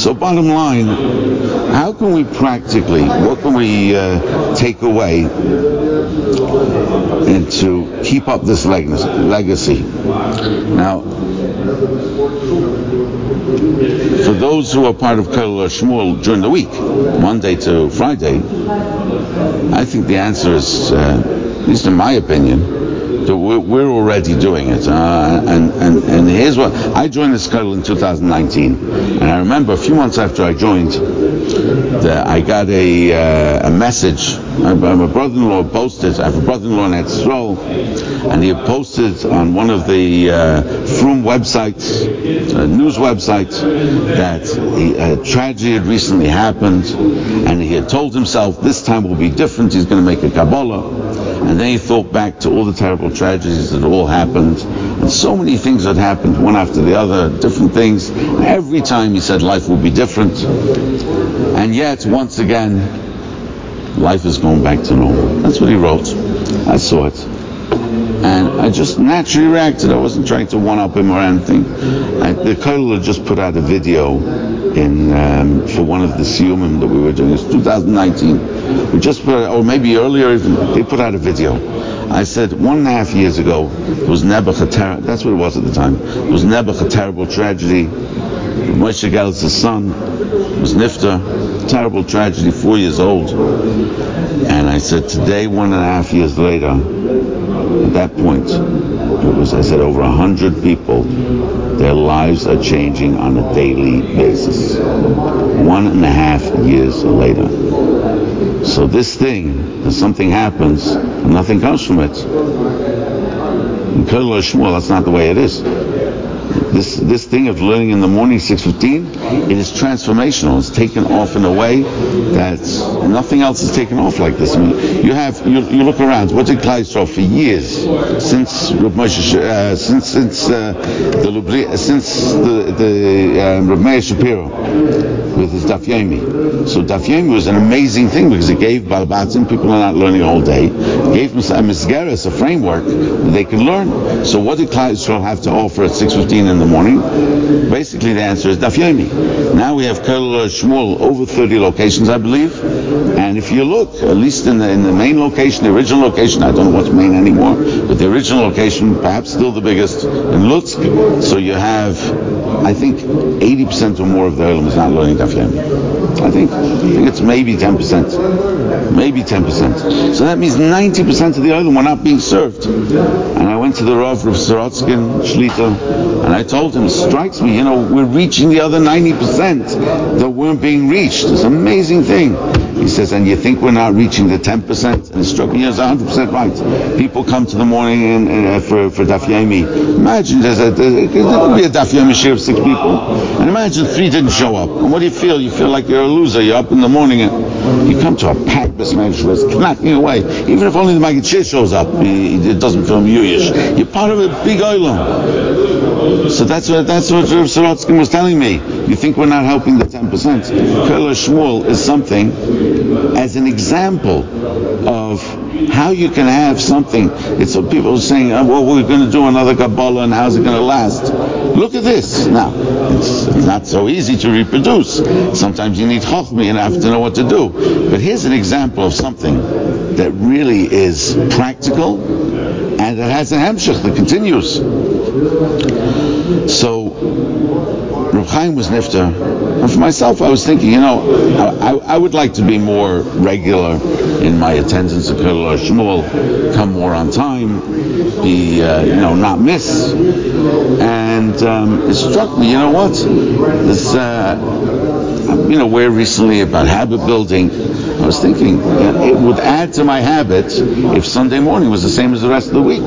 So bottom line, how can we practically, what can we uh, take away and to keep up this legacy? Now, for those who are part of Kollel Shmuel during the week, Monday to Friday, I think the answer is, uh, at least in my opinion, we're, already doing it. Uh, and, and, and here's what I joined the Kollel in 2019, and I remember a few months after I joined, that I got a, uh, a message. My, my brother-in-law posted. I have a brother-in-law in Etzrol, and he had posted on one of the uh, Frum websites, uh, news websites, that a tragedy had recently happened, and he had told himself this time will be different. He's going to make a Kabbalah. And then he thought back to all the terrible tragedies that all happened, and so many things that happened, one after the other, different things. Every time he said life will be different. And yet, once again, life is going back to normal. That's what he wrote. I saw it. And I just naturally reacted. I wasn't trying to one up him or anything. I, the Kollel just put out a video in um, for one of the Siyumim that we were doing. It's 2019. We just put out, or maybe earlier even, they put out a video. I said one and a half years ago, it was Nebuch that's what it was at the time. It was Nebuch, a terrible tragedy. Moshe Gel's son was Nifta, terrible tragedy, four years old. And I said, today, one and a half years later, at that point, it was, I said, over a hundred people, their lives are changing on a daily basis. One and a half years later. So this thing, if something happens, nothing comes from it. In Shmuel, that's not the way it is this this thing of learning in the morning 6:15 it is transformational. It's taken off in a way that nothing else is taken off like this. I mean, you have you, you look around. What did Klal for years since uh, since since uh, the since the the um, Meir Shapiro with his Daf Yomi. So Daf Yomi was an amazing thing because it gave Balbatim people are not learning all day gave them a a framework that they can learn. So what did Klal have to offer at 6:15 in the morning? Basically, the answer is Daf Yomi. Now we have Kollel Shmuel over 30 locations, I believe. And if you look, at least in the, in the main location, the original location, I don't know what's main anymore, but the original location, perhaps still the biggest in Lutsk. So you have, I think, 80% or more of the Olam is not learning Daf Yomi. I think, I think it's maybe 10%. Maybe 10%. So that means 90% of the Olam were not being served. And I to the Rav Sorotskin, Shlita, and I told him, strikes me, you know, we're reaching the other 90% that weren't being reached. It's an amazing thing. He says, and you think we're not reaching the 10%? And it struck me as 100% right. People come to the morning and, uh, for, for Daf Yomi. Imagine there's a, there could be a Daf Yomi shiur of six people. And imagine three didn't show up. And what do you feel? You feel like you're a loser. You're up in the morning and you come to a packed Beis Medrash it's knocking away. Even if only the Magid shows up, it doesn't feel Yuyish. You're part of a big island. So that's what that's what Rav Sorotskin was telling me. You think we're not helping the 10%? Kollel Shmuel is something as an example of how you can have something. It's what people are saying, oh, well, we're going to do another Kabbalah and how's it going to last? Look at this. Now, it's not so easy to reproduce. Sometimes you need Chochmi and have to know what to do. But here's an example of something that really is practical and it has a hemshech that continues. So Rav Chaim was nifter, and for myself, I was thinking, you know, I, I, would like to be more regular in my attendance at Kollel Shmuel, come more on time, be, uh, you know, not miss. And um, it struck me, you know what? This, uh, you know, where recently about habit building I was thinking it would add to my habit if Sunday morning was the same as the rest of the week.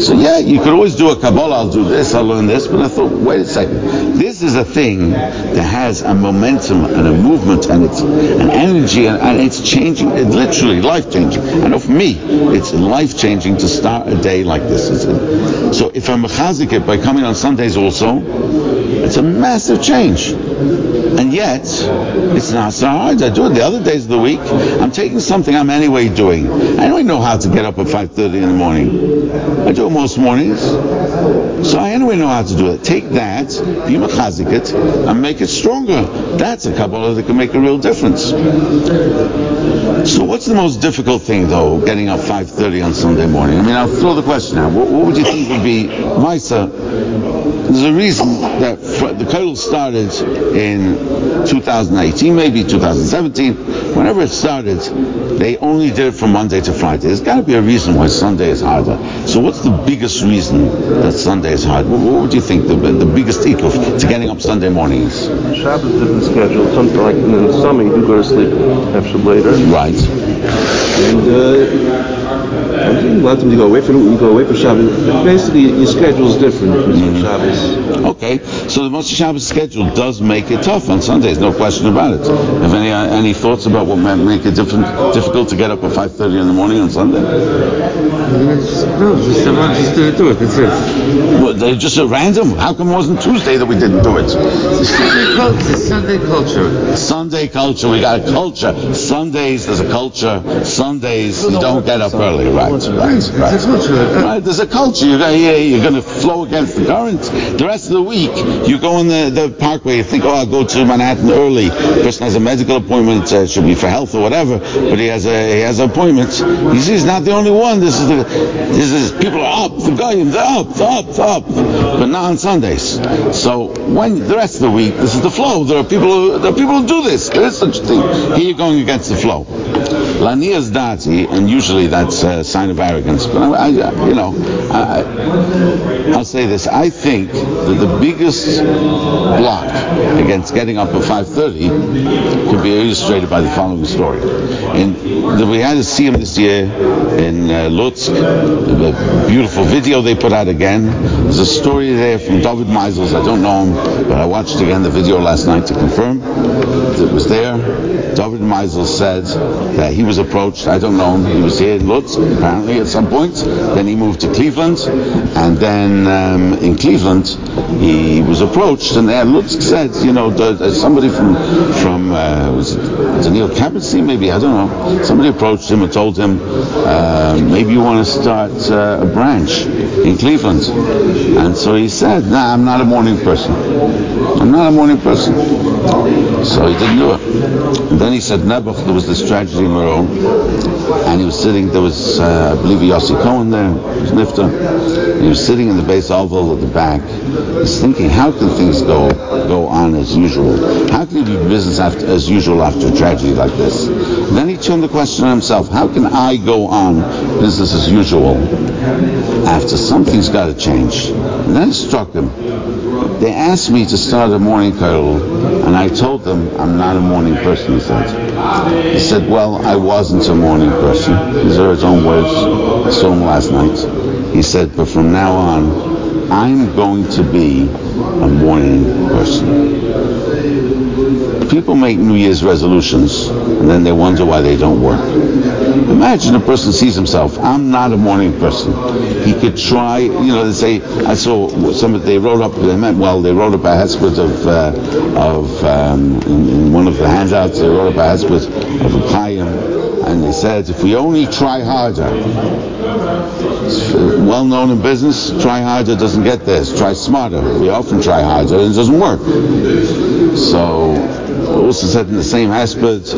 So yeah, you could always do a Kabbalah, I'll do this, I'll learn this, but I thought, wait a second, this is a thing that has a momentum and a movement and it's an energy and, and it's changing, it's literally life changing. And for me, it's life changing to start a day like this. A, so if I'm mechazik it by coming on Sundays also, it's a massive change. And yet, it's not so hard. I do it the other days of the week. I'm taking something I'm anyway doing. I don't know how to get up at 5.30 in the morning. I do it most mornings. So I anyway know how to do it. Take that, be machazik it, and make it stronger. That's a Kabbalah that can make a real difference. So what's the most difficult thing, though, getting up 5.30 on Sunday morning? I mean, I'll throw the question out. What, what would you think would be, Misa, there's a reason that the Kollel started in 2018, maybe 2017, whenever it started, they only did it from Monday to Friday. There's got to be a reason why Sunday is harder. So what's the biggest reason that Sunday is hard? What, what would you think the, the biggest ikuf to getting up Sunday mornings? Shabbos different schedule. Something like in the summer you do go to sleep after later. Right. And uh, I think a lot of times go away from you go away from Shabbos. Basically, your schedule is different from mm-hmm. Shabbos. Okay, so the Motzei Shabbos schedule does make it tough on Sundays, no question about it. Have any uh, any thoughts about what might make it different, difficult to get up at 5:30 in the morning on Sunday? No, just, just do, do it. That's it. Well, they just a random. How come it wasn't Tuesday that we didn't do it? Sunday culture. Sunday culture. Sunday culture. We got a culture. Sundays there's a culture. Sundays you don't get up early, right? Right, uh, right. Uh, uh, right, there's a culture. You're going, yeah, you're going to flow against the current. The rest of the week, you go in the, the parkway, you think, oh, I'll go to Manhattan early. Person has a medical appointment, uh, should be for health or whatever, but he has a he has an appointment. He sees he's not the only one. This is the this is people are up, the guy, they're up, up, up, but not on Sundays. So when the rest of the week, this is the flow. There are people who, there are people who do this. There is such a thing. Here you're going against the flow. Lania's dati, and usually that's a sign of arrogance. But I, I you know, I, will say this: I think that the biggest block against getting up at 5:30 can be illustrated by the following story. We had a him this year in uh, Lutsk, the beautiful video they put out again. There's a story there from David Meisels. I don't know him, but I watched again the video last night to confirm that it was there. David Meisels said that he was approached. I don't know him. He was here in Lutsk apparently at some point. Then he moved to Cleveland, and then um, in Cleveland he was approached, and there Lutsk said, you know, somebody from from uh, was it Daniel Kabatzi, maybe I don't know. Somebody approached him and told him, uh, maybe you want to start uh, a branch in Cleveland, and so he said, Nah, I'm not a morning person. I'm not a morning person. So he didn't do it. And then he said, Nebuch, there was this tragedy in Meron, and he was sitting. There was uh, I believe Yossi Cohen there, was Nifta. He was sitting in the base oval at the back. He's thinking, how can things go go on as usual? How can it be business after, as usual after a tragedy like this? And then he turned the question on himself, how can I go on business as usual after something's got to change? And then it struck him. They asked me to start a morning kollel, and I told them I'm not a morning person, he said. He said, well, I wasn't a morning person. These are his own words I saw him last night. He said, but from now on, I'm going to be a morning person people make New Year's resolutions and then they wonder why they don't work. Imagine a person sees himself, I'm not a morning person. He could try, you know, they say, I saw some, they wrote up, they meant well, they wrote up a hesped of, uh, of um, in, in, one of the handouts, they wrote up a hesped of a Chaim, and he said, if we only try harder, well known in business, try harder doesn't get this, try smarter. We often try harder and it doesn't work. So also said in the same hesped,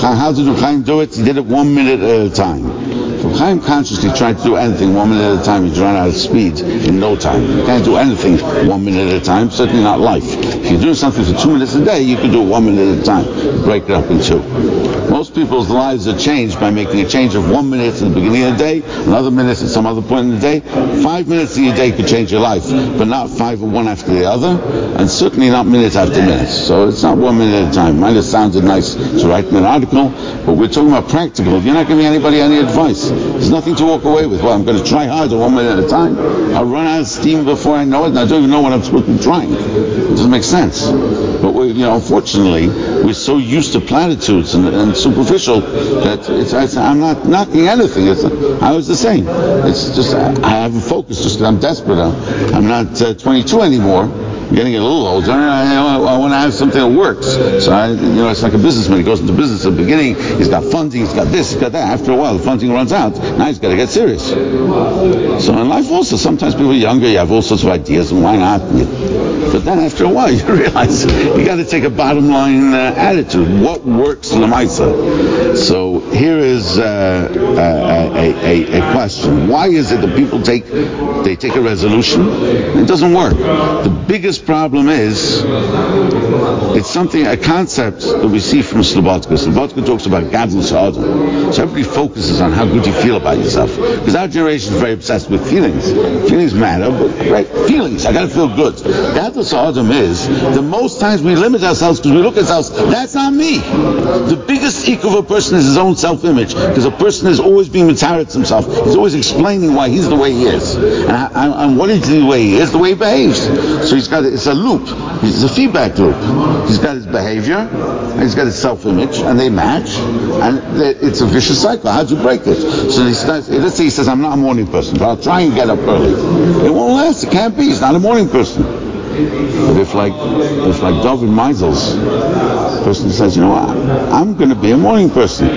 how did Reb do it? He did it one minute at a time. Reb Chaim consciously tried to do anything one minute at a time. He'd run out of speed in no time. You can't do anything one minute at a time, certainly not life. If you're doing something for two minutes a day, you can do it one minute at a time. Break it up in two. Most people's lives are changed by making a change of one minute at the beginning of the day, another minute at some other point in the day. Five minutes in your day could change your life, but not five one after the other, and certainly not minute after minute. So it's not one minute at a time. Might have sounded nice to write in an article, but we're talking about practical. You're not giving anybody any advice. There's nothing to walk away with. Well, I'm going to try harder one minute at a time. I'll run out of steam before I know it, and I don't even know what I'm supposed to be trying. It doesn't make sense. But we, you know, unfortunately, we're so used to platitudes and, and superficial that it's, it's, I'm not knocking anything. It's, I was the same. It's just I haven't focused. Just I'm desperate. I'm, I'm not uh, 22 anymore getting a little older. I, I, I want to have something that works. So I, you know, it's like a businessman. He goes into business at the beginning. He's got funding. He's got this. He's got that. After a while, the funding runs out. Now he's got to get serious. So in life also, sometimes people are younger. You have all sorts of ideas, and why not? But then after a while, you realize you got to take a bottom line uh, attitude. What works lemaisa? So here is uh, a, a, a, a question: Why is it that people take they take a resolution it doesn't work? The biggest problem is it's something a concept that we see from Slobodka. Slobodka talks about gadlus adam. So everybody focuses on how good you feel about yourself because our generation is very obsessed with feelings. Feelings matter, but right, feelings. I got to feel good. Gadlus adam is the most times we limit ourselves because we look at ourselves. That's not me. The biggest ego of a person is his own self-image because a person is always being mitaritz himself. He's always explaining why he's the way he is, and, I, and what is the way he is, the way he behaves. So he's got it's a loop. It's a feedback loop. He's got his behavior, he's got his self-image, and they match, and it's a vicious cycle. How do you break it? So he starts, let's say he says, "I'm not a morning person, but I'll try and get up early." It won't last. It can't be. He's not a morning person. But if like if like David Meisels, person says, you know what, I'm going to be a morning person.